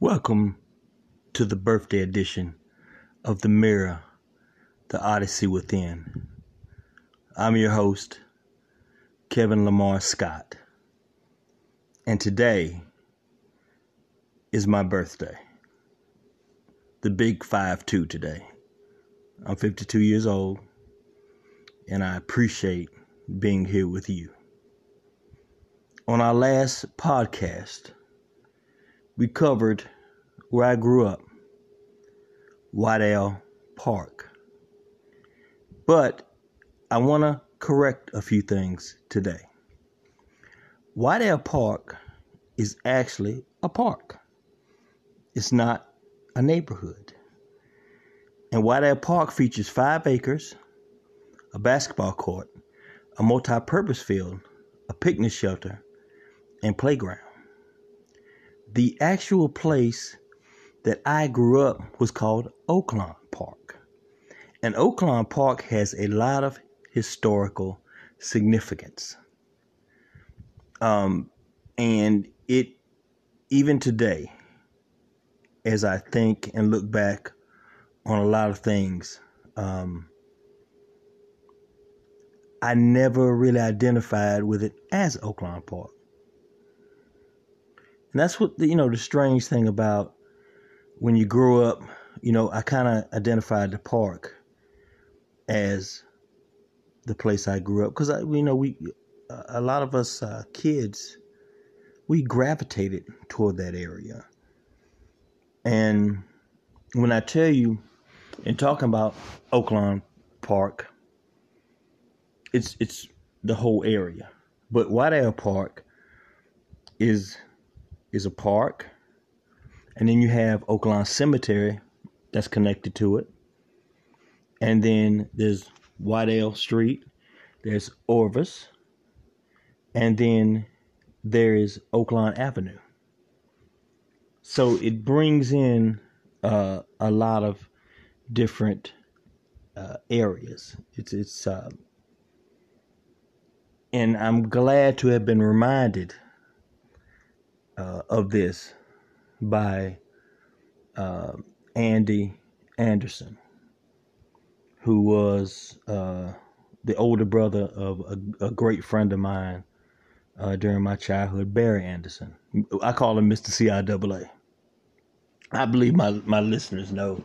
Welcome to the birthday edition of The Mirror, The Odyssey Within. I'm your host, Kevin Lamar Scott, and today is my birthday. The big 5 2 today. I'm 52 years old, and I appreciate being here with you. On our last podcast, we covered where I grew up, Waddell Park. But I want to correct a few things today. Waddell Park is actually a park. It's not a neighborhood. And Waddell Park features five acres, a basketball court, a multi purpose field, a picnic shelter, and playground the actual place that I grew up was called Oaklawn Park. And Oaklawn Park has a lot of historical significance. Um, and it, even today, as I think and look back on a lot of things, um, I never really identified with it as Oaklawn Park. And that's what the, you know the strange thing about when you grow up. You know, I kind of identified the park as the place I grew up because I, you know, we a lot of us uh, kids we gravitated toward that area. And when I tell you, in talking about Oaklawn Park, it's it's the whole area. But Waddell Park is is a park, and then you have Oaklawn Cemetery that's connected to it, and then there's Waddell Street, there's Orvis, and then there is Oaklawn Avenue. So it brings in uh, a lot of different uh, areas. It's it's uh, and I'm glad to have been reminded uh, of this by uh, Andy Anderson, who was uh, the older brother of a, a, great friend of mine uh, during my childhood, Barry Anderson. I call him Mr. CIAA. I believe my, my listeners know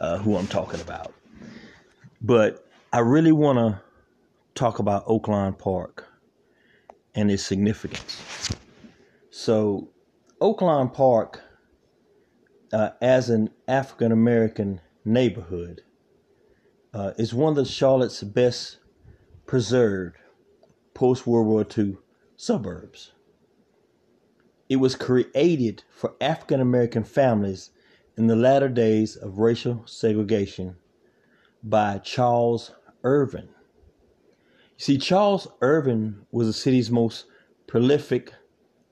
uh, who I'm talking about. But I really want to talk about Oaklawn Park and its significance. So, Oaklawn Park, uh, as an African American neighborhood, uh, is one of Charlotte's best preserved post World War II suburbs. It was created for African American families in the latter days of racial segregation by Charles Ervin. You see, Charles Ervin was the city's most prolific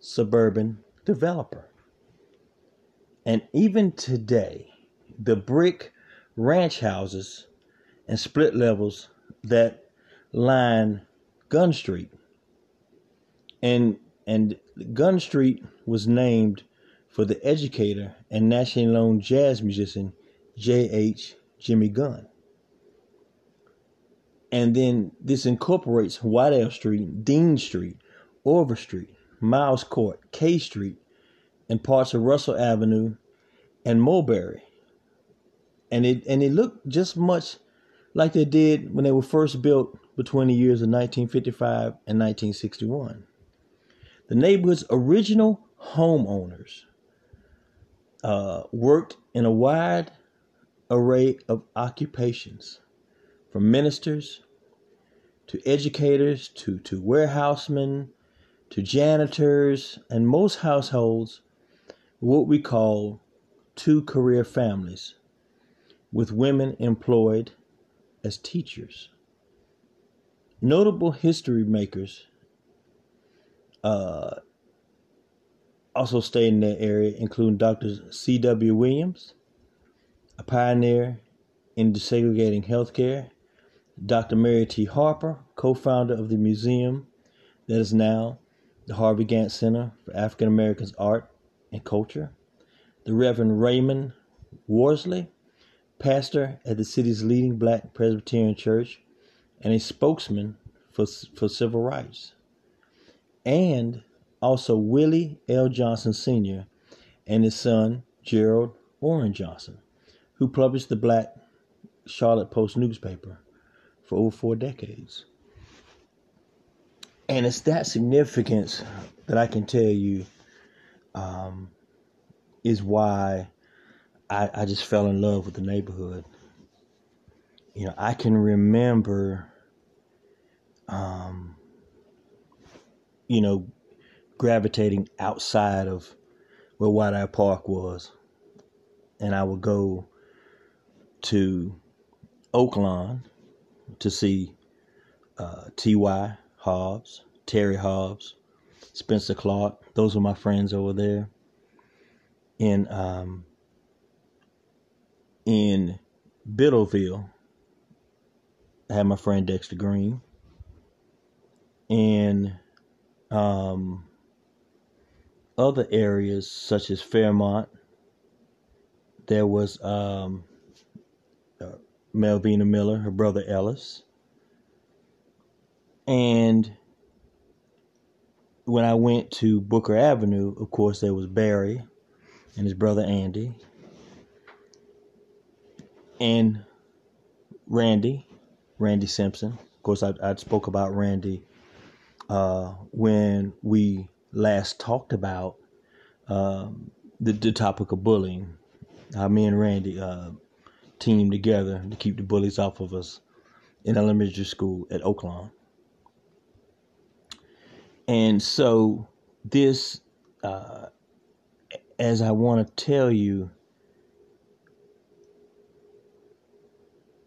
suburban developer. And even today, the brick ranch houses and split levels that line Gunn Street. And and Gunn Street was named for the educator and nationally known jazz musician J.H. Jimmy Gunn. And then this incorporates Waddell Street, Dean Street, Orvis Street, Miles Court, K Street, and parts of Russell Avenue and Mulberry. And it and it looked just much like they did when they were first built between the years of 1955 and 1961. The neighborhood's original homeowners uh, worked in a wide array of occupations, from ministers to educators to, to warehousemen to janitors and most households what we call two career families with women employed as teachers. Notable history makers uh, also stayed in that area, including Dr. C.W. Williams, a pioneer in desegregating healthcare, Dr. Mary T. Harper, co founder of the museum that is now the Harvey Gantt Center for African Americans Art and Culture, the Reverend Raymond Worsley, pastor at the city's leading black Presbyterian church and a spokesman for, for civil rights. And also Willie L. Johnson Sr. and his son Gerald Orrin Johnson, who published the black Charlotte Post newspaper for over four decades. And it's that significance that I can tell you um, is why I, I just fell in love with the neighborhood. You know, I can remember, um, you know, gravitating outside of where White Eye Park was. And I would go to Oakland to see uh, T.Y. Hobbs, Terry Hobbs, Spencer Clark. Those were my friends over there. In um, in Biddleville, I had my friend Dexter Green. In um, other areas such as Fairmont, there was um, uh, Melvina Miller, her brother Ellis. And when I went to Booker Avenue, of course, there was Barry and his brother Andy and Randy, Randy Simpson. Of course, I, I spoke about Randy uh, when we last talked about um, the, the topic of bullying. How me and Randy uh, teamed together to keep the bullies off of us in elementary school at Oaklawn. And so, this, uh, as I want to tell you,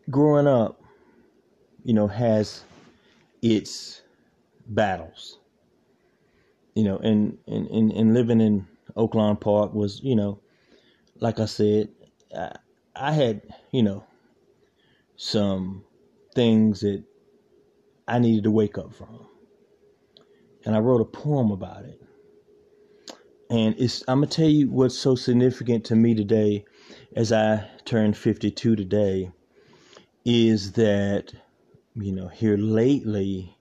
growing up, you know, has its battles. You know, and, and, and, and living in Oaklawn Park was, you know, like I said, I, I had, you know, some things that I needed to wake up from and I wrote a poem about it. And it's I'm gonna tell you what's so significant to me today, as I turn 52 today, is that you know here lately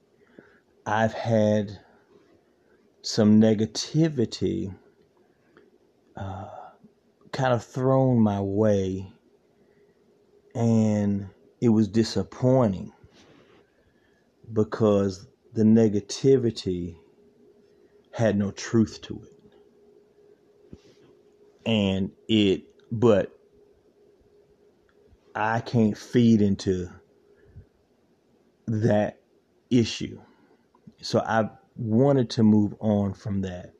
I've had some negativity uh, kind of thrown my way, and it was disappointing because the negativity had no truth to it. And it, but I can't feed into that issue. So I wanted to move on from that.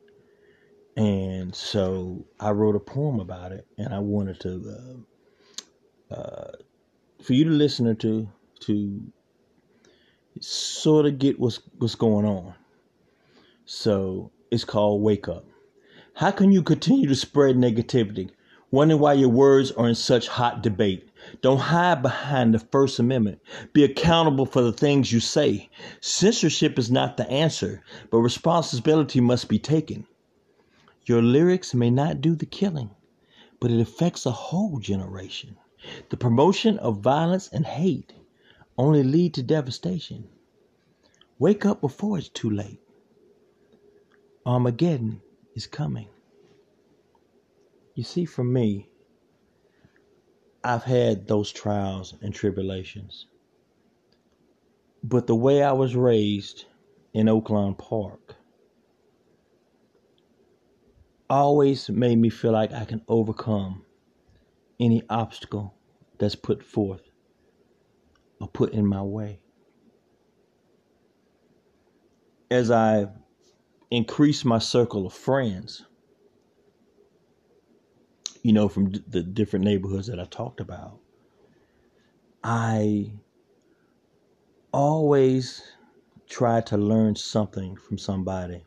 And so I wrote a poem about it, and I wanted to, uh, uh, for you to listen to, to sort of get what's what's going on. So it's called Wake Up. How can you continue to spread negativity? Wondering why your words are in such hot debate. Don't hide behind the First Amendment. Be accountable for the things you say. Censorship is not the answer, but responsibility must be taken. Your lyrics may not do the killing, but it affects a whole generation. The promotion of violence and hate only lead to devastation. Wake up before it's too late. Armageddon is coming. You see, for me, I've had those trials and tribulations. But the way I was raised in Oaklawn Park always made me feel like I can overcome any obstacle that's put forth or put in my way. As I increase my circle of friends, you know, from d- the different neighborhoods that I talked about, I always try to learn something from somebody.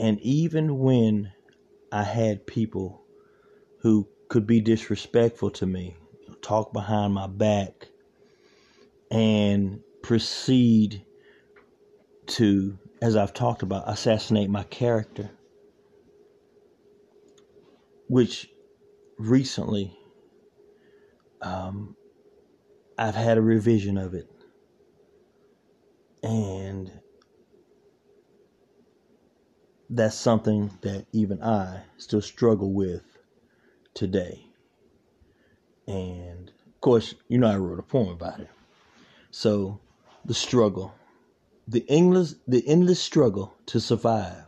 And even when I had people who could be disrespectful to me, talk behind my back, and proceed to, as I've talked about, assassinate my character. which recently um, I've had a revision of it. And that's something that even I still struggle with today. And of course, you know I wrote a poem about it. So the struggle, the endless, the endless struggle to survive,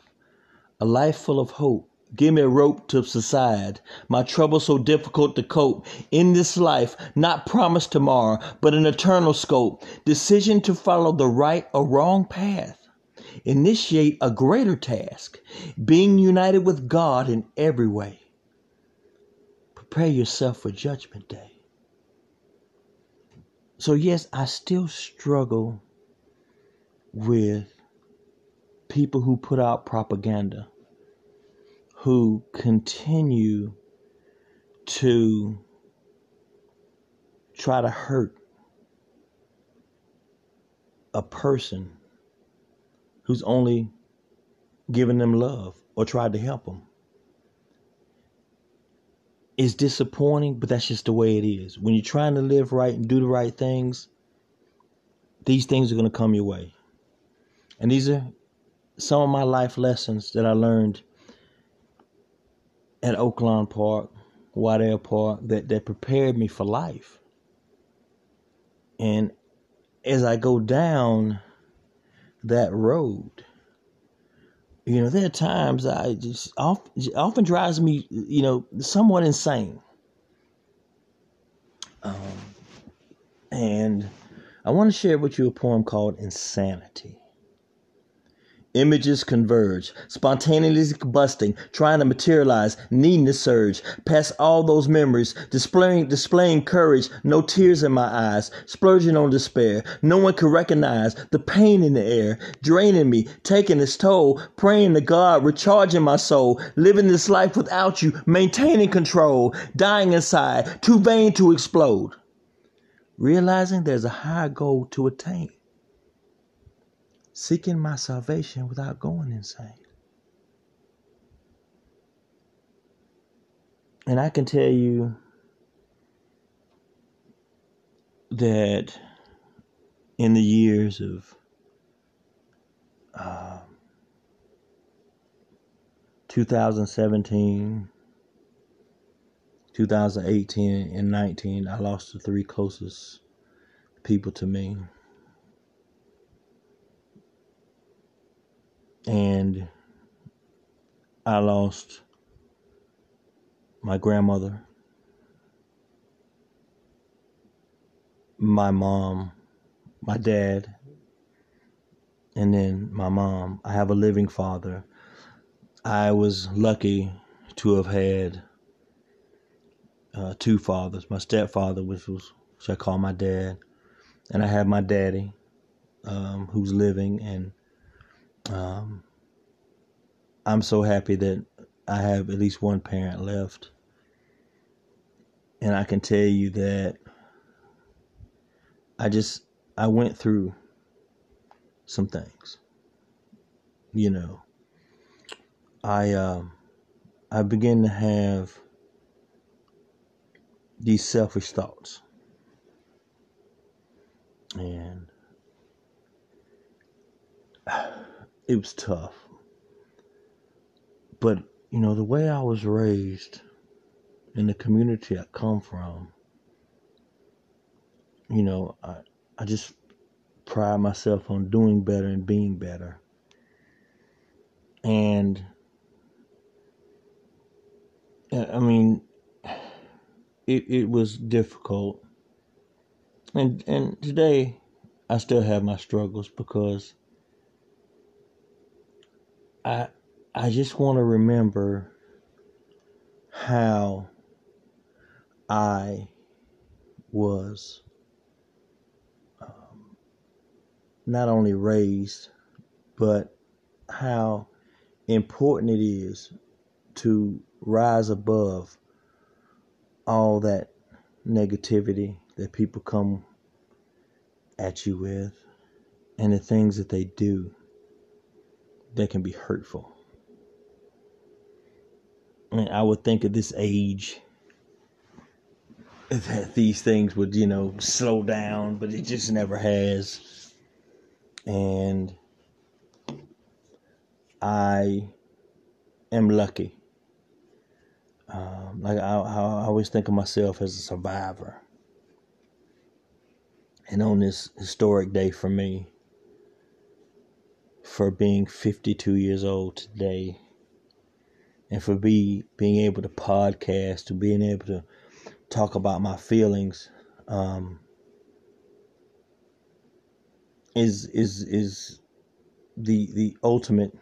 a life full of hope. Give me a rope to subside. My trouble so difficult to cope. In this life, not promised tomorrow, but an eternal scope. Decision to follow the right or wrong path. Initiate a greater task. Being united with God in every way. Prepare yourself for Judgment Day. So, yes, I still struggle with people who put out propaganda, who continue to try to hurt a person who's only given them love or tried to help them it's disappointing, but that's just the way it is. When you're trying to live right and do the right things, these things are going to come your way. And these are some of my life lessons that I learned at Oaklawn Park, Waddell Park, that, that prepared me for life. And as I go down that road, you know, there are times I just often, often drives me, you know, somewhat insane. Um, and I want to share with you a poem called Insanity. Images converge, spontaneously combusting, trying to materialize, needing to surge, past all those memories, displaying displaying courage, no tears in my eyes, splurging on despair. No one could recognize the pain in the air, draining me, taking its toll, praying to God, recharging my soul, living this life without you, maintaining control, dying inside, too vain to explode. Realizing there's a higher goal to attain seeking my salvation without going insane. And I can tell you that in the years of uh, 2017, 2018, and 19, I lost the three closest people to me. And I lost my grandmother, my mom, my dad, and then my mom. I have a living father. I was lucky to have had uh, two fathers. My stepfather, which was which I call my dad, and I have my daddy, um, who's living, and um, I'm so happy that I have at least one parent left. And I can tell you that I just I went through some things. You know, I um I began to have these selfish thoughts. And it was tough. But, you know, the way I was raised in the community I come from, you know, I, I just pride myself on doing better and being better. And, I mean, it, it was difficult. And, and today, I still have my struggles because I I just want to remember how I was um, not only raised, but how important it is to rise above all that negativity that people come at you with and the things that they do that can be hurtful. And I would think at this age that these things would, you know, slow down, but it just never has. And I am lucky. Um, like I, I always think of myself as a survivor. And on this historic day for me, for being 52 years old today, and for be being able to podcast, to being able to talk about my feelings, um, is is is the the ultimate.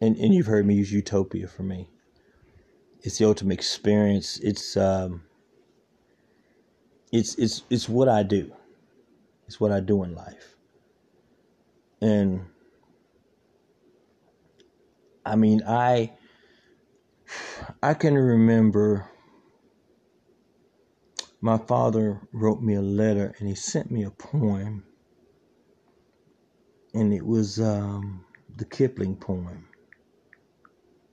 And and you've heard me use utopia for me. It's the ultimate experience. It's um. It's it's it's what I do. It's what I do in life. And I mean, I I can remember my father wrote me a letter and he sent me a poem. And it was um, the Kipling poem,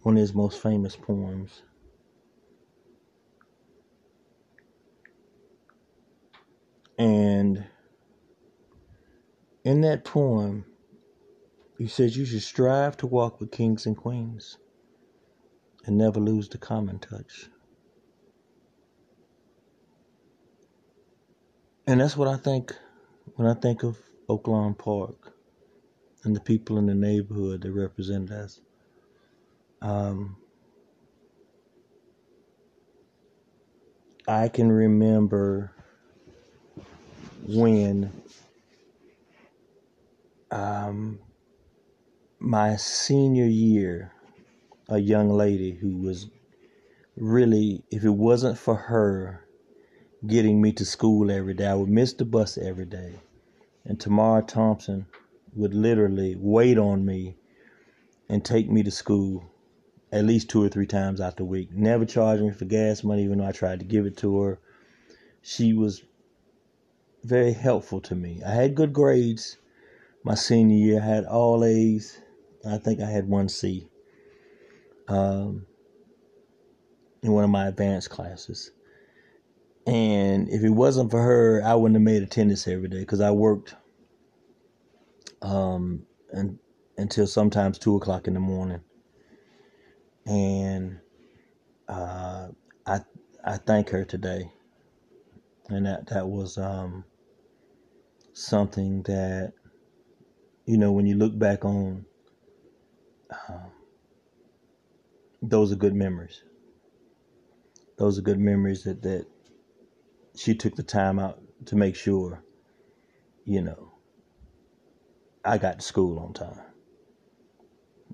one of his most famous poems. And in that poem, he says you should strive to walk with kings and queens and never lose the common touch. And that's what I think when I think of Oaklawn Park and the people in the neighborhood that represent us. Um, I can remember when um, my senior year, a young lady who was really, if it wasn't for her getting me to school every day, I would miss the bus every day. And Tamara Thompson would literally wait on me and take me to school at least two or three times out the week. Never charged me for gas money, even though I tried to give it to her. She was very helpful to me. I had good grades my senior year. I had all A's. I think I had one C um, in one of my advanced classes. And if it wasn't for her, I wouldn't have made attendance every day because I worked um, and, until sometimes two o'clock in the morning. And uh, I I thank her today, and that that was um, something that you know when you look back on um, those are good memories. Those are good memories that that she took the time out to make sure you know i got to school on time.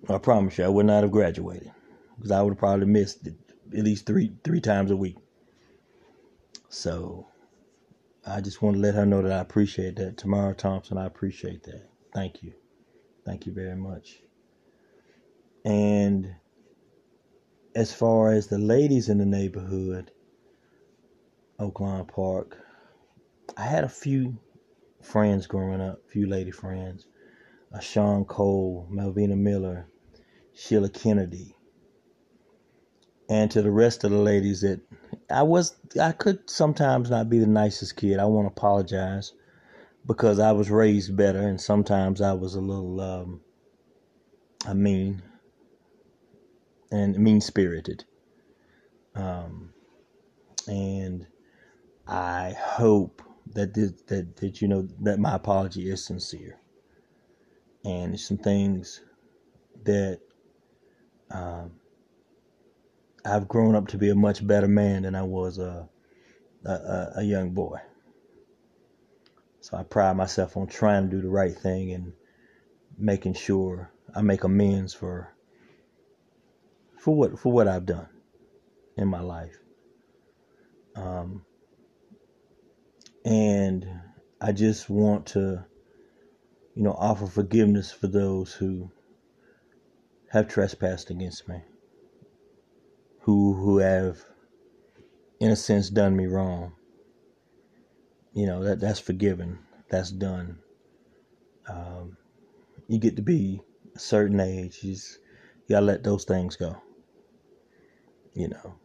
I promise you i would not have graduated because i would have probably missed it at least three three times a week. So i just want to let her know that i appreciate that. Tamara thompson i appreciate that. Thank you. Thank you very much and as far as the ladies in the neighborhood, Oaklawn Park, I had a few friends growing up, a few lady friends. Uh, Sean Cole, Melvina Miller, Sheila Kennedy. And to the rest of the ladies that I was I could sometimes not be the nicest kid. I want to apologize because I was raised better and sometimes I was a little um I mean and mean spirited. Um, and I hope that this, that that you know that my apology is sincere. And some things that um, I've grown up to be a much better man than I was a, a, a young boy. So I pride myself on trying to do the right thing and making sure I make amends for for what for what I've done in my life. Um, and I just want to, you know, offer forgiveness for those who have trespassed against me, who who have, in a sense, done me wrong. You know that that's forgiven. That's done. Um, you get to be a certain age. You, just, you gotta let those things go you know.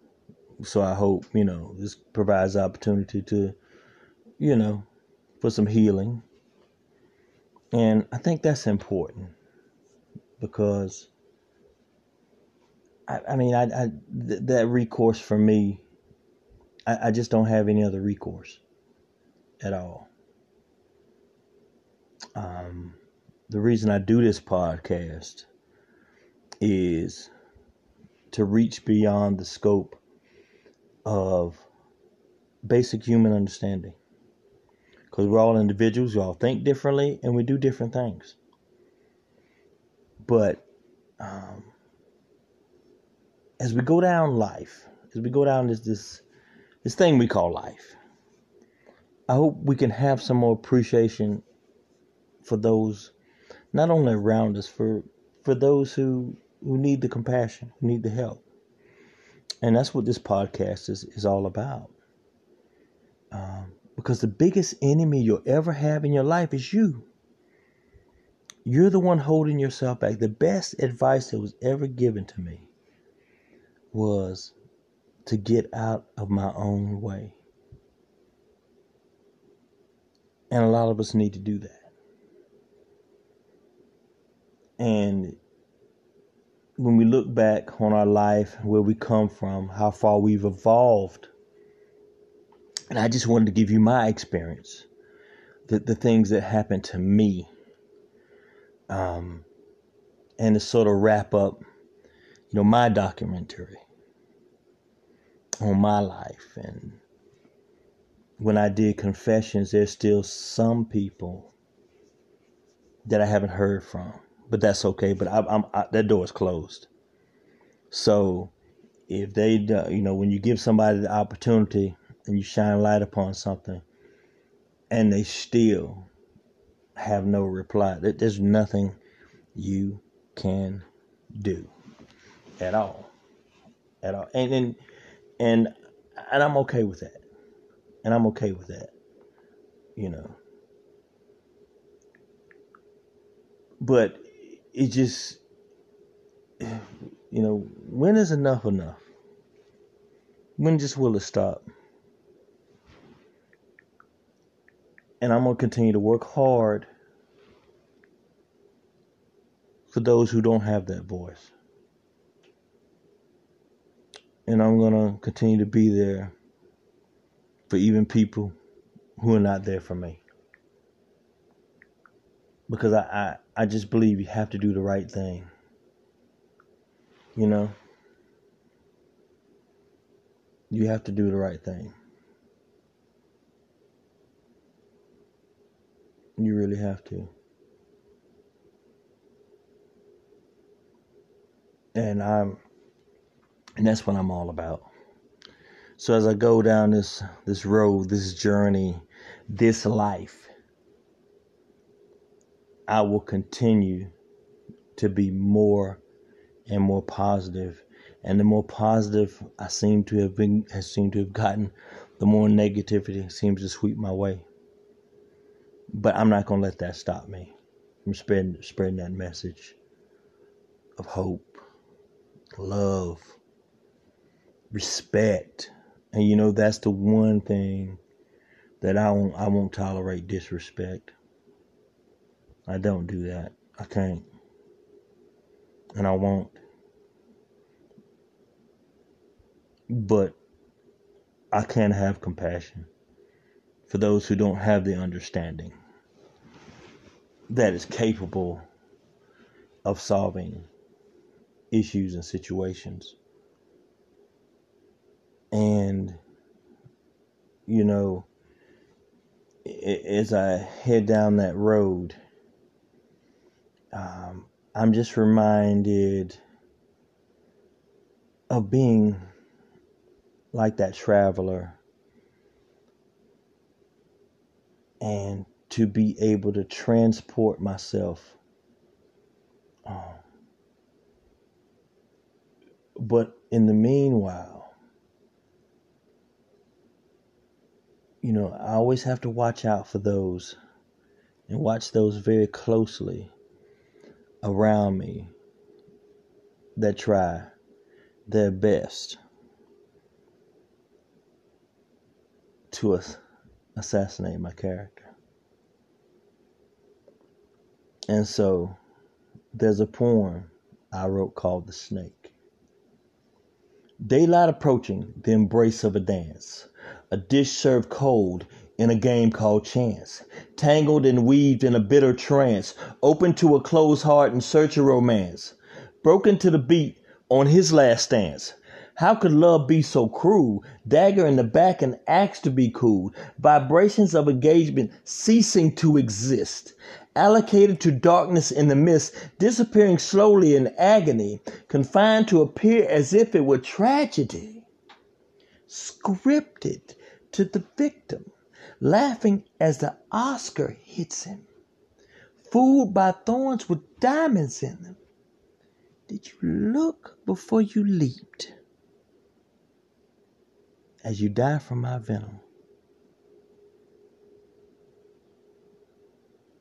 So I hope, you know, this provides opportunity to, you know, for some healing. And I think that's important because I, I mean, I, I th- that recourse for me, I, I just don't have any other recourse at all. Um, the reason I do this podcast is to reach beyond the scope of basic human understanding. Because we're all individuals, we all think differently, and we do different things. But um, as we go down life, as we go down this this this thing we call life, I hope we can have some more appreciation for those not only around us, for for those who who need the compassion, who need the help. And that's what this podcast is, is all about. Um, because the biggest enemy you'll ever have in your life is you. You're the one holding yourself back. The best advice that was ever given to me was to get out of my own way. And a lot of us need to do that. And when we look back on our life, where we come from, how far we've evolved, and I just wanted to give you my experience, the, the things that happened to me, um, and to sort of wrap up, you know, my documentary on my life. And when I did confessions, there's still some people that I haven't heard from but that's okay. But I, am that door is closed. So if they, uh, you know, when you give somebody the opportunity and you shine light upon something, and they still have no reply, that there's nothing you can do at all, at all. And and and and I'm okay with that, and I'm okay with that, you know. But it just you know when is enough enough? When just will it stop? And i'm going to continue to work hard for those who don't have that voice. And i'm going to continue to be there for even people who are not there for me because I, I, I just believe you have to do the right thing. You know? You have to do the right thing. You really have to. And I'm and that's what I'm all about. So as I go down this this road, this journey, this life, I will continue to be more and more positive. And the more positive I seem to have been, has seemed to have gotten, the more negativity seems to sweep my way. But I'm not going to let that stop me from spreading, spreading that message of hope, love, respect. And you know, that's the one thing that I won't, I won't tolerate disrespect. I don't do that. I can't. And I won't. But I can have compassion for those who don't have the understanding that is capable of solving issues and situations. And, you know, as I head down that road, um, I'm just reminded of being like that traveler and to be able to transport myself. Um, but in the meanwhile, you know, I always have to watch out for those and watch those very closely around me that try their best to assassinate my character. And so there's a poem I wrote called The Snake. Daylight approaching, the embrace of a dance. A dish served cold in a game called chance, tangled and weaved in a bitter trance, open to a closed heart in search of romance, broken to the beat on his last stance. How could love be so cruel? Dagger in the back and axe to be cooled, vibrations of engagement ceasing to exist, allocated to darkness in the mist, disappearing slowly in agony, confined to appear as if it were tragedy, scripted to the victim laughing as the Oscar hits him. Fooled by thorns with diamonds in them. Did you look before you leaped? As you die from my venom.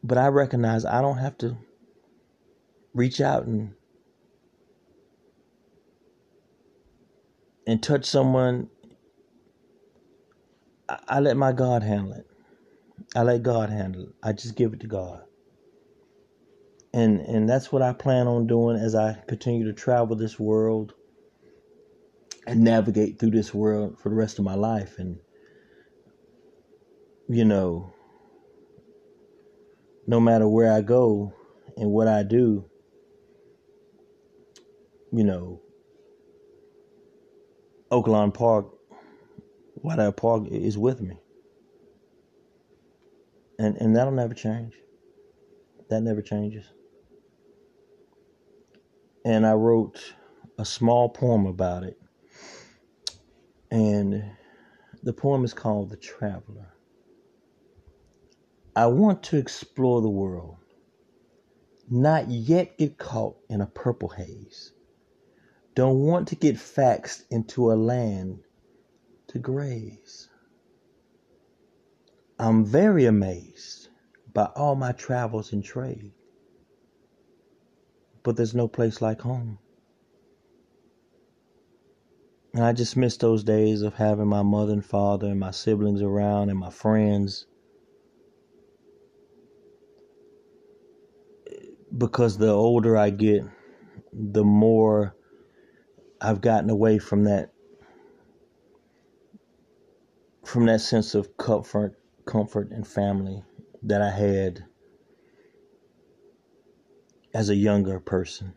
But I recognize I don't have to reach out and and touch someone I, let my God handle it. I let God handle it. I just give it to God. And and that's what I plan on doing as I continue to travel this world and navigate through this world for the rest of my life and you know no matter where I go and what I do you know Oaklawn Park Waddell Park is with me. And and that'll never change. That never changes. And I wrote a small poem about it. And the poem is called The Traveler. I want to explore the world, not yet get caught in a purple haze. Don't want to get faxed into a land to graze. I'm very amazed by all my travels and trade, but there's no place like home. And I just miss those days of having my mother and father and my siblings around and my friends. Because the older I get, the more I've gotten away from that from that sense of comfort, comfort and family that I had as a younger person.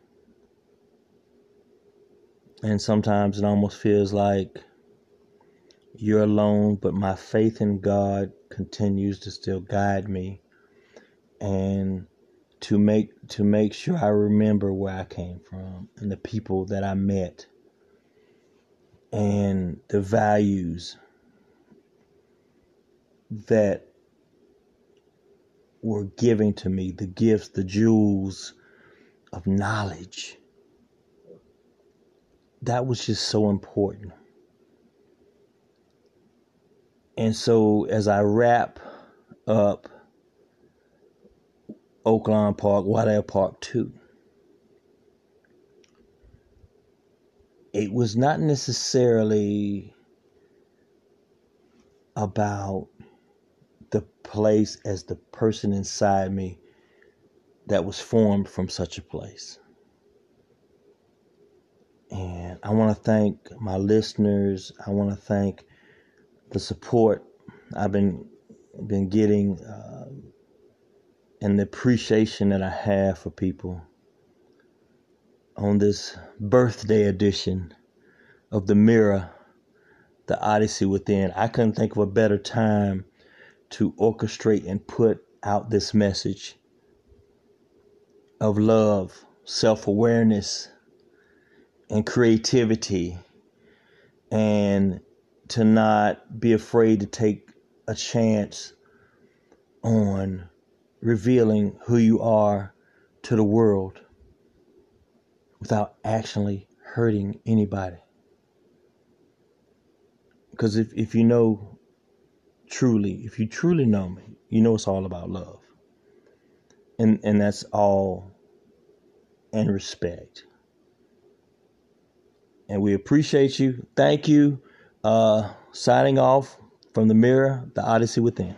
And sometimes it almost feels like you're alone, but my faith in God continues to still guide me and to make to make sure I remember where I came from and the people that I met and the values that were giving to me the gifts, the jewels of knowledge. That was just so important. And so as I wrap up Oaklawn Park, Waddell Park 2, it was not necessarily about the place as the person inside me that was formed from such a place. And I want to thank my listeners. I want to thank the support I've been been getting uh, and the appreciation that I have for people on this birthday edition of the Mirror, the Odyssey Within. I couldn't think of a better time to orchestrate and put out this message of love, self awareness, and creativity, and to not be afraid to take a chance on revealing who you are to the world without actually hurting anybody. Because if, if you know truly, if you truly know me, you know it's all about love. And and that's all and respect. And we appreciate you. Thank you. Uh signing off From the mirror, the Odyssey within.